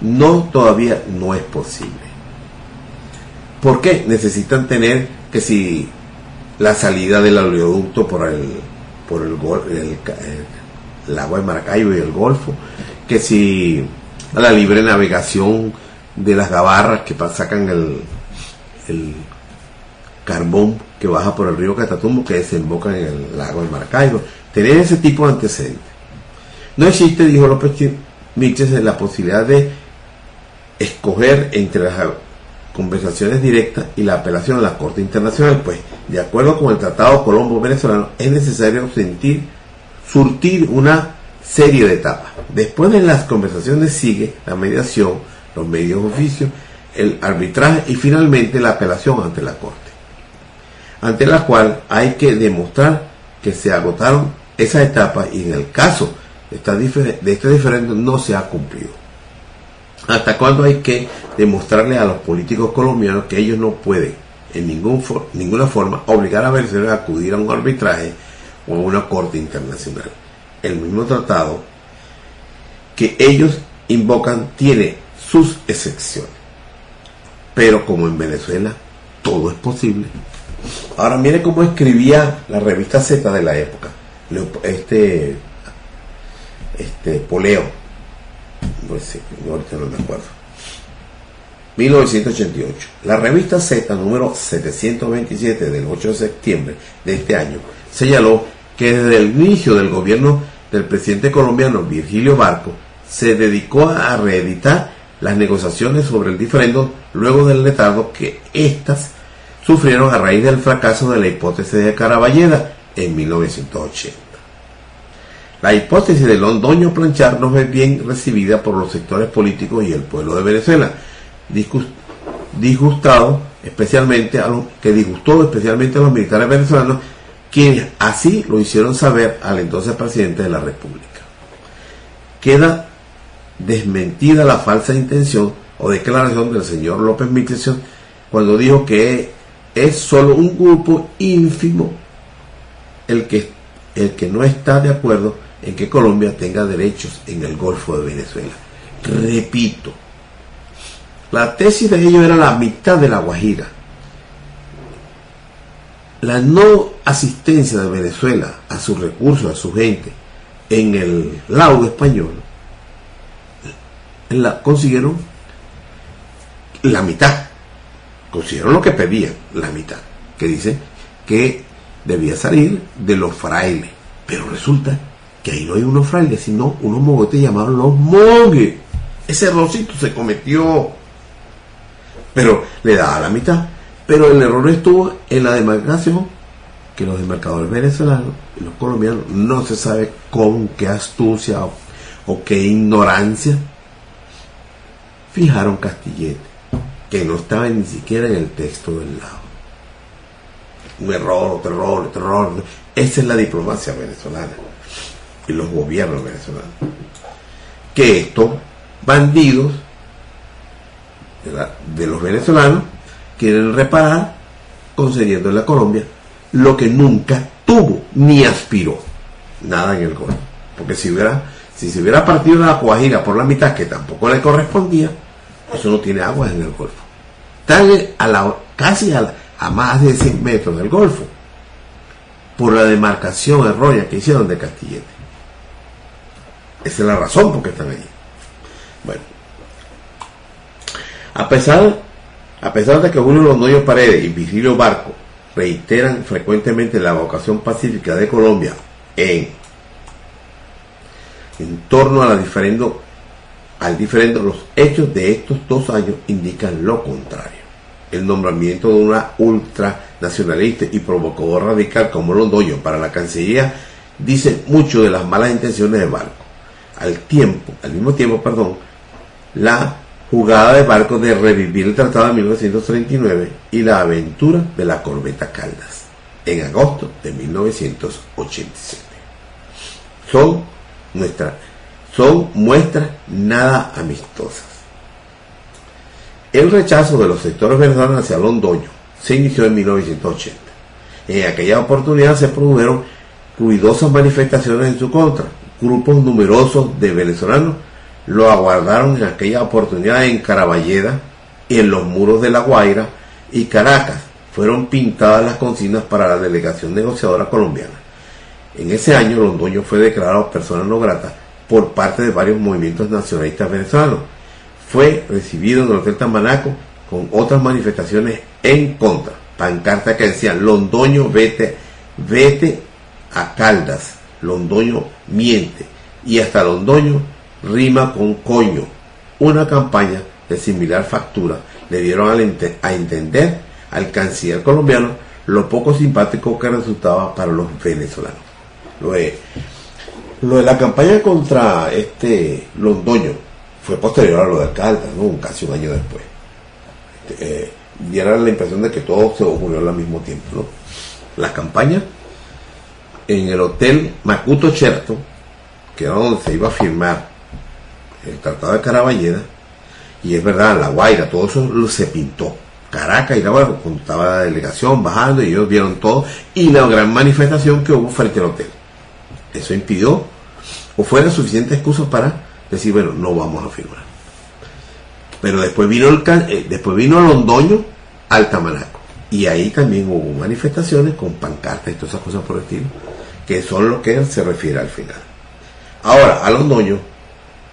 no todavía no es posible. ¿Por qué? Necesitan tener que si la salida del oleoducto por el por el, el, el agua de Maracaibo y el Golfo, que si la libre navegación de las gabarras que sacan el, el carbón que baja por el río Catatumbo que desemboca en el lago de Maracaibo. Tener ese tipo de antecedentes. No existe, dijo López Miches, la posibilidad de escoger entre las conversaciones directas y la apelación a la Corte Internacional, pues de acuerdo con el Tratado Colombo-Venezolano, es necesario sentir, surtir una serie de etapas. Después de las conversaciones sigue la mediación, los medios de oficio, el arbitraje y finalmente la apelación ante la Corte, ante la cual hay que demostrar que se agotaron esas etapas y en el caso de, este diferente no se ha cumplido. ¿Hasta cuándo hay que demostrarle a los políticos colombianos que ellos no pueden en ningún ninguna forma obligar a Venezuela a acudir a un arbitraje o a una corte internacional? El mismo tratado que ellos invocan tiene sus excepciones. Pero como en Venezuela todo es posible. Ahora mire cómo escribía la revista Z de la época. Este, este Poleo. Pues acuerdo. 1988. La revista Z número 727 del 8 de septiembre de este año señaló que desde el inicio del gobierno del presidente colombiano Virgilio Barco se dedicó a reeditar las negociaciones sobre el diferendo luego del letardo que éstas sufrieron a raíz del fracaso de la hipótesis de Caraballeda en 1980. La hipótesis de Londoño Planchar no fue bien recibida por los sectores políticos y el pueblo de Venezuela, disgustado especialmente a los, que disgustó especialmente a los militares venezolanos, quienes así lo hicieron saber al entonces presidente de la República. Queda desmentida la falsa intención o declaración del señor López Michelson cuando dijo que es solo un grupo ínfimo el que, el que no está de acuerdo en que Colombia tenga derechos en el Golfo de Venezuela. Repito, la tesis de ellos era la mitad de la Guajira. La no asistencia de Venezuela a sus recursos, a su gente, en el laudo español, la, consiguieron la mitad. Consiguieron lo que pedían, la mitad. Que dice que debía salir de los frailes. Pero resulta que ahí no hay unos frailes, sino unos mogotes llamados los mongues. Ese errorcito se cometió. Pero le daba la mitad. Pero el error estuvo en la demarcación que los demarcadores venezolanos y los colombianos no se sabe con qué astucia o qué ignorancia fijaron Castillete, que no estaba ni siquiera en el texto del lado. Un error, otro error, otro error. Esa es la diplomacia venezolana y los gobiernos venezolanos. Que estos bandidos de, los venezolanos quieren reparar concediendo a Colombia lo que nunca tuvo ni aspiró. Nada en el Golfo. Porque si hubiera si se hubiera partido la Guajira por la mitad, que tampoco le correspondía, eso no tiene agua en el Golfo. Están a la, casi a, más de 100 metros del Golfo, por la demarcación errónea que hicieron de Castillete. Esa es la razón por qué están allí. Bueno, a pesar, a pesar de que Julio Londoño Paredes y Virgilio Barco reiteran frecuentemente la vocación pacífica de Colombia en en torno a la diferendo, al diferendo, los hechos de estos dos años indican lo contrario. El nombramiento de una ultranacionalista y provocador radical como Londoño para la Cancillería dice mucho de las malas intenciones de Barco. Al tiempo, al mismo tiempo, perdón, la jugada de Barco de revivir el Tratado de 1939 y la aventura de la corbeta Caldas en agosto de 1987. Son nuestra, son muestras nada amistosas. El rechazo de los sectores venezolanos hacia Londoño se inició en 1980. En aquella oportunidad se produjeron ruidosas manifestaciones en su contra. Grupos numerosos de venezolanos lo aguardaron en aquella oportunidad en Caraballeda y en los muros de La Guaira y Caracas. Fueron pintadas las consignas para la delegación negociadora colombiana. En ese año Londoño fue declarado persona no grata por parte de varios movimientos nacionalistas venezolanos. Fue recibido en el Hotel Tamanaco con otras manifestaciones en contra. Pancarta que decían Londoño vete, vete a Caldas, Londoño miente y hasta Londoño rima con coño. Una campaña de similar factura le dieron a entender al canciller colombiano lo poco simpático que resultaba para los venezolanos. Lo de, lo de la campaña contra este Londoño fue posterior a lo de Caldas, ¿no? casi un año después. Este, eh, la impresión de que todo se ocurrió al mismo tiempo. ¿no? La campaña en el hotel Macuto Cherto, que era donde se iba a firmar el Tratado de Caraballeda, y es verdad, La Guaira, todo eso se pintó. Caracas y La Guaira, cuando estaba la delegación bajando y ellos vieron todo, y la gran manifestación que hubo frente al hotel. Eso impidió, o fuera suficiente excusa para decir, bueno, no vamos a firmar. Pero después vino el eh, después vino Londoño al Tamanaco. Y ahí también hubo manifestaciones con pancartas y todas esas cosas por el estilo, que son lo que se refiere al final. Ahora, a Londoño,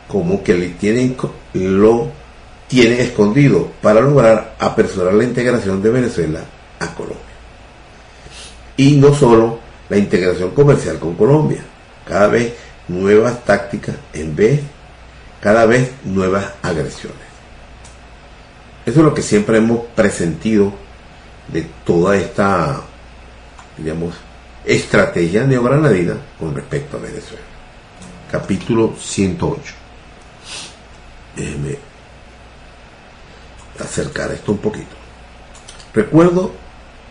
como que le tienen, lo tiene escondido para lograr apresurar la integración de Venezuela a Colombia. Y no solo la integración comercial con Colombia, cada vez nuevas tácticas en vez, cada vez nuevas agresiones. Eso es lo que siempre hemos presentido de toda esta, digamos, estrategia neogranadina con respecto a Venezuela. Capítulo 108. Déjeme acercar esto un poquito. Recuerdo,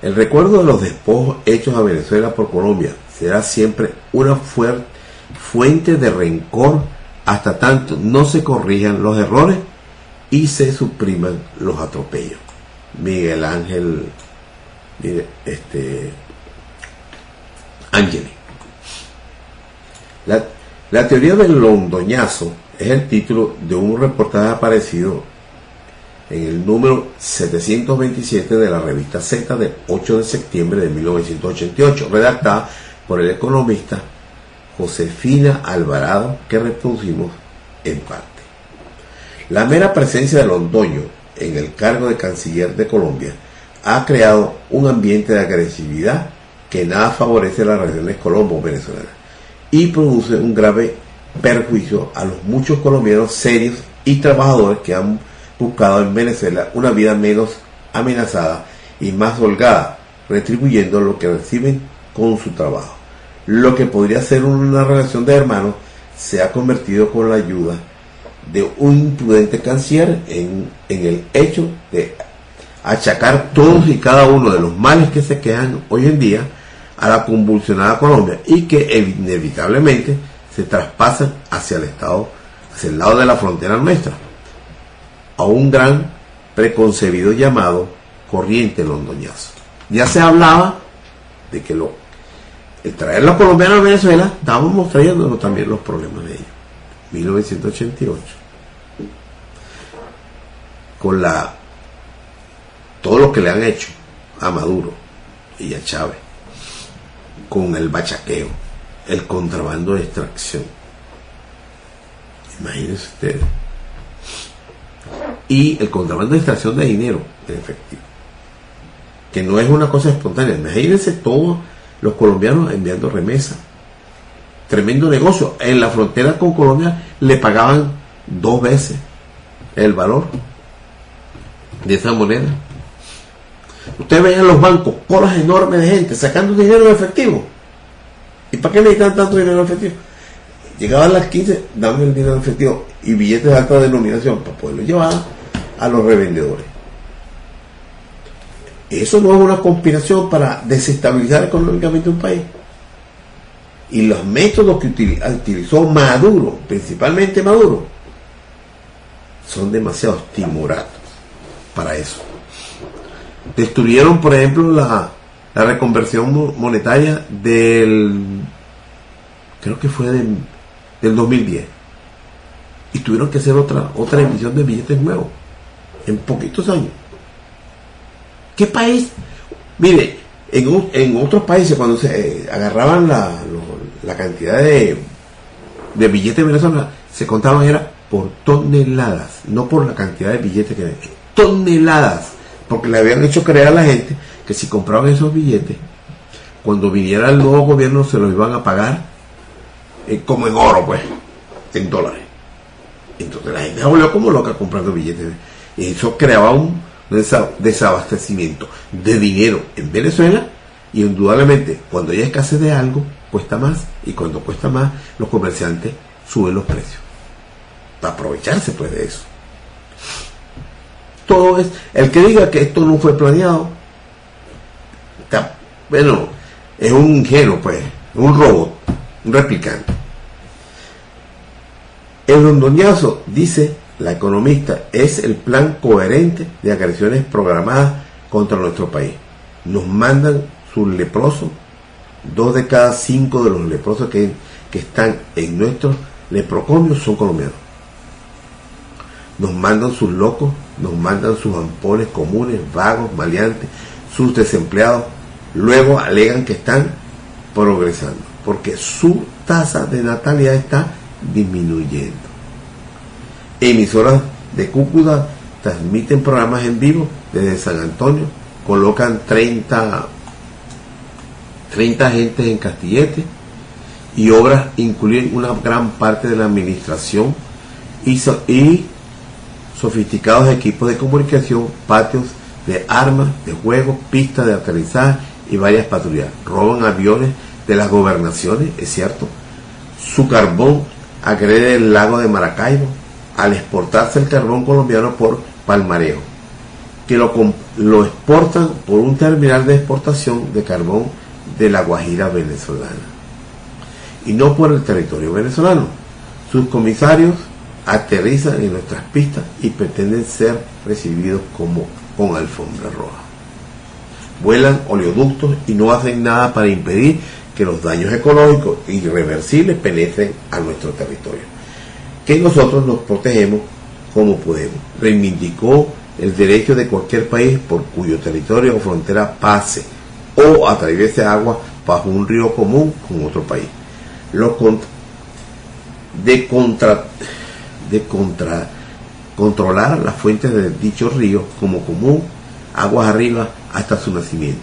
el recuerdo de los despojos hechos a Venezuela por Colombia será siempre una fuente de rencor hasta tanto no se corrijan los errores y se supriman los atropellos. Miguel Ángel este Angeli. La, la teoría del londoñazo es el título de un reportaje aparecido en el número 727 de la revista Z del 8 de septiembre de 1988, redactada por el economista Josefina Alvarado, que reproducimos en parte. La mera presencia de Londoño en el cargo de canciller de Colombia ha creado un ambiente de agresividad que nada favorece las relaciones colombo-venezolanas y produce un grave perjuicio a los muchos colombianos serios y trabajadores que han buscado en Venezuela una vida menos amenazada y más holgada, retribuyendo lo que reciben con su trabajo. Lo que podría ser una relación de hermanos se ha convertido con la ayuda de un imprudente canciller en, en el hecho de achacar todos y cada uno de los males que se quedan hoy en día a la convulsionada Colombia y que inevitablemente se traspasan hacia el estado, hacia el lado de la frontera nuestra a un gran preconcebido llamado corriente londoñazo. Ya se hablaba de que lo, traer los colombianos a Venezuela, estábamos trayéndonos también los problemas de ellos. 1988. Con la todo lo que le han hecho a Maduro y a Chávez, con el bachaqueo, el contrabando de extracción. Imagínense ustedes y el contrabando de extracción de dinero en efectivo. Que no es una cosa espontánea. Imagínense todos los colombianos enviando remesas. Tremendo negocio. En la frontera con Colombia le pagaban dos veces el valor de esa moneda. Ustedes veían los bancos, colas enormes de gente sacando dinero en efectivo. ¿Y para qué necesitan tanto dinero en efectivo? Llegaban las 15, dame el dinero en efectivo y billetes de alta denominación para poderlo llevar a los revendedores. Eso no es una conspiración para desestabilizar económicamente un país. Y los métodos que utilizó Maduro, principalmente Maduro, son demasiado timoratos para eso. Destruyeron, por ejemplo, la, la reconversión monetaria del, creo que fue del, del 2010. Y tuvieron que hacer otra, otra emisión de billetes nuevos en poquitos años. ¿Qué país? Mire, en, en otros países cuando se eh, agarraban la, la cantidad de, de billetes venezolanos, se contaban era por toneladas, no por la cantidad de billetes que había. Toneladas, porque le habían hecho creer a la gente que si compraban esos billetes, cuando viniera el nuevo gobierno se los iban a pagar eh, como en oro, pues, en dólares. Entonces la gente se volvió como loca comprando billetes. Y eso creaba un desabastecimiento de dinero en Venezuela Y indudablemente, cuando hay escasez de algo, cuesta más. Y cuando cuesta más, los comerciantes suben los precios. Para aprovecharse pues de eso. Todo es, el que diga que esto no fue planeado, bueno, es un ingenuo pues, un robot, un replicante. El londoñazo, dice la economista, es el plan coherente de agresiones programadas contra nuestro país. Nos mandan sus leprosos, dos de cada cinco de los leprosos que, que están en nuestros leprocomios son colombianos. Nos mandan sus locos, nos mandan sus ampones comunes, vagos, maleantes, sus desempleados. Luego alegan que están progresando, porque su tasa de natalidad está disminuyendo. Emisoras de Cúcuta transmiten programas en vivo desde San Antonio, colocan 30, 30 agentes en Castillete y obras incluyen una gran parte de la administración y, y sofisticados equipos de comunicación, patios de armas, de juegos, pistas de aterrizaje y varias patrullas. Roban aviones de las gobernaciones, es cierto. Su carbón agrede el lago de Maracaibo al exportarse el carbón colombiano por palmareo, que lo, lo exportan por un terminal de exportación de carbón de la Guajira venezolana y no por el territorio venezolano. Sus comisarios aterrizan en nuestras pistas y pretenden ser recibidos como con alfombra roja. Vuelan oleoductos y no hacen nada para impedir que los daños ecológicos irreversibles penetren a nuestro territorio. Que nosotros nos protegemos como podemos. Reivindicó el derecho de cualquier país por cuyo territorio o frontera pase o atraviese agua bajo un río común con otro país. De contra de contra controlar las fuentes de dicho río como común aguas arriba hasta su nacimiento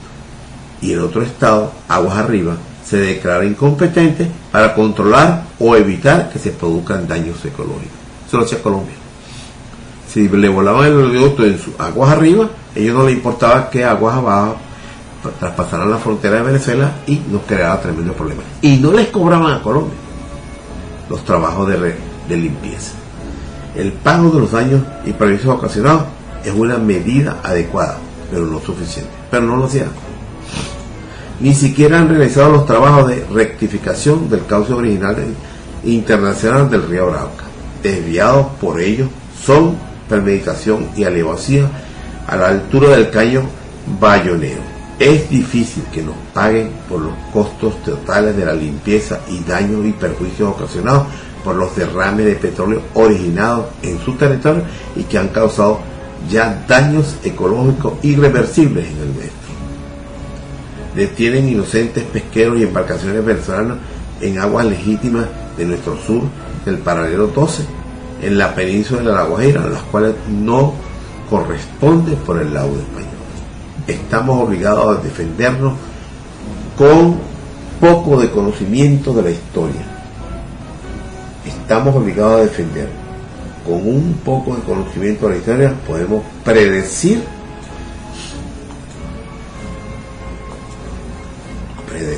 y el otro estado aguas arriba se declara incompetente para controlar o evitar que se produzcan daños ecológicos. Eso lo hacía Colombia. Si le volaban el oleoducto en sus aguas arriba, a ellos no les importaba que aguas abajo traspasaran la frontera de Venezuela y nos creara tremendo problema. Y no les cobraban a Colombia los trabajos de, limpieza. El pago de los daños y permisos ocasionados es una medida adecuada, pero no suficiente. Pero no lo hacían ni siquiera han realizado los trabajos de rectificación del cauce original internacional del río Arauca. Desviados por ellos son premeditación y alevosía a la altura del caño bayonero. Es difícil que nos paguen por los costos totales de la limpieza y daños y perjuicios ocasionados por los derrames de petróleo originados en su territorio y que han causado ya daños ecológicos irreversibles en el medio detienen inocentes pesqueros y embarcaciones venezolanas en aguas legítimas de nuestro sur del paralelo 12, en la península de la Guajira, las cuales no corresponden por el lado español. Estamos obligados a defendernos con poco de conocimiento de la historia. Estamos obligados a defendernos. Con un poco de conocimiento de la historia podemos predecir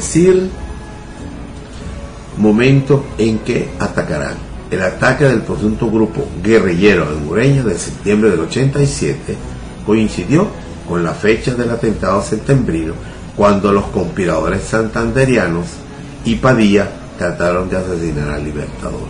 decir momento en que atacarán. El ataque del presunto grupo guerrillero en Ureña de septiembre del 87 coincidió con la fecha del atentado septembrino cuando los conspiradores santanderianos y Padilla trataron de asesinar al Libertador.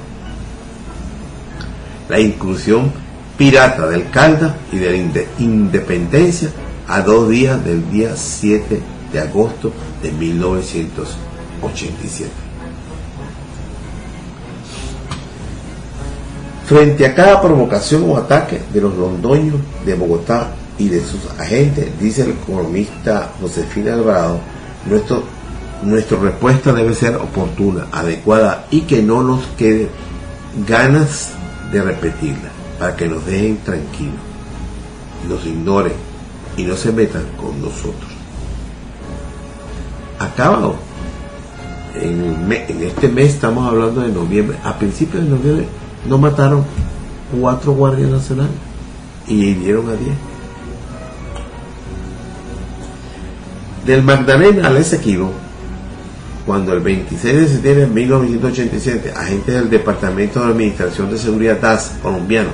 La inclusión pirata del Calda y de la Independencia a dos días del día 7 de agosto de 1987. Frente a cada provocación o ataque de los londoños de Bogotá y de sus agentes, dice el economista Josefina Alvarado, nuestro, nuestra respuesta debe ser oportuna, adecuada y que no nos quede ganas de repetirla, para que nos dejen tranquilos, nos ignoren y no se metan con nosotros acabado. En, este mes estamos hablando de noviembre. A principios de noviembre no mataron cuatro guardias nacionales y hirieron a diez. Del Magdalena al Esequibo, cuando el 26 de septiembre de 1987 agentes del Departamento de Administración de Seguridad DAS colombiano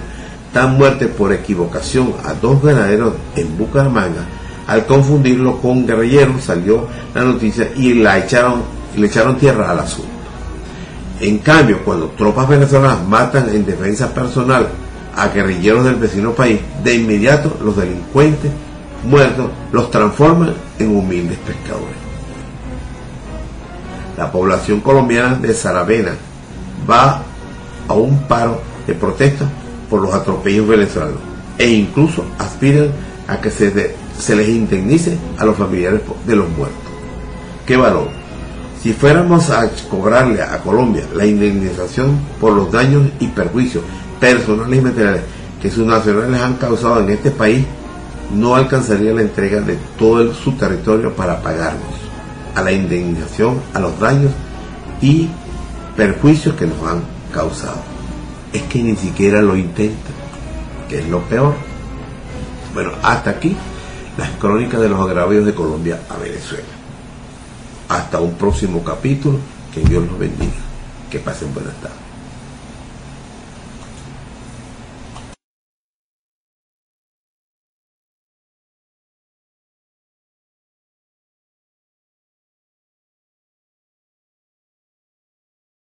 dan muerte por equivocación a dos ganaderos en Bucaramanga, al confundirlo con guerrilleros salió la noticia y la echaron, le echaron tierra al asunto. En cambio, cuando tropas venezolanas matan en defensa personal a guerrilleros del vecino país, de inmediato los delincuentes muertos los transforman en humildes pescadores. La población colombiana de Saravena va a un paro de protesta por los atropellos venezolanos e incluso aspiran a que se, se les indemnice a los familiares de los muertos. ¿Qué valor? Si fuéramos a cobrarle a Colombia la indemnización por los daños y perjuicios personales y materiales que sus nacionales han causado en este país, no alcanzaría la entrega de todo su territorio para pagarnos a la indemnización, a los daños y perjuicios que nos han causado es que ni siquiera lo intentan, que es lo peor. Bueno, hasta aquí las crónicas de los agravios de Colombia a Venezuela. Hasta un próximo capítulo, que Dios los bendiga. Que pasen buenas tardes.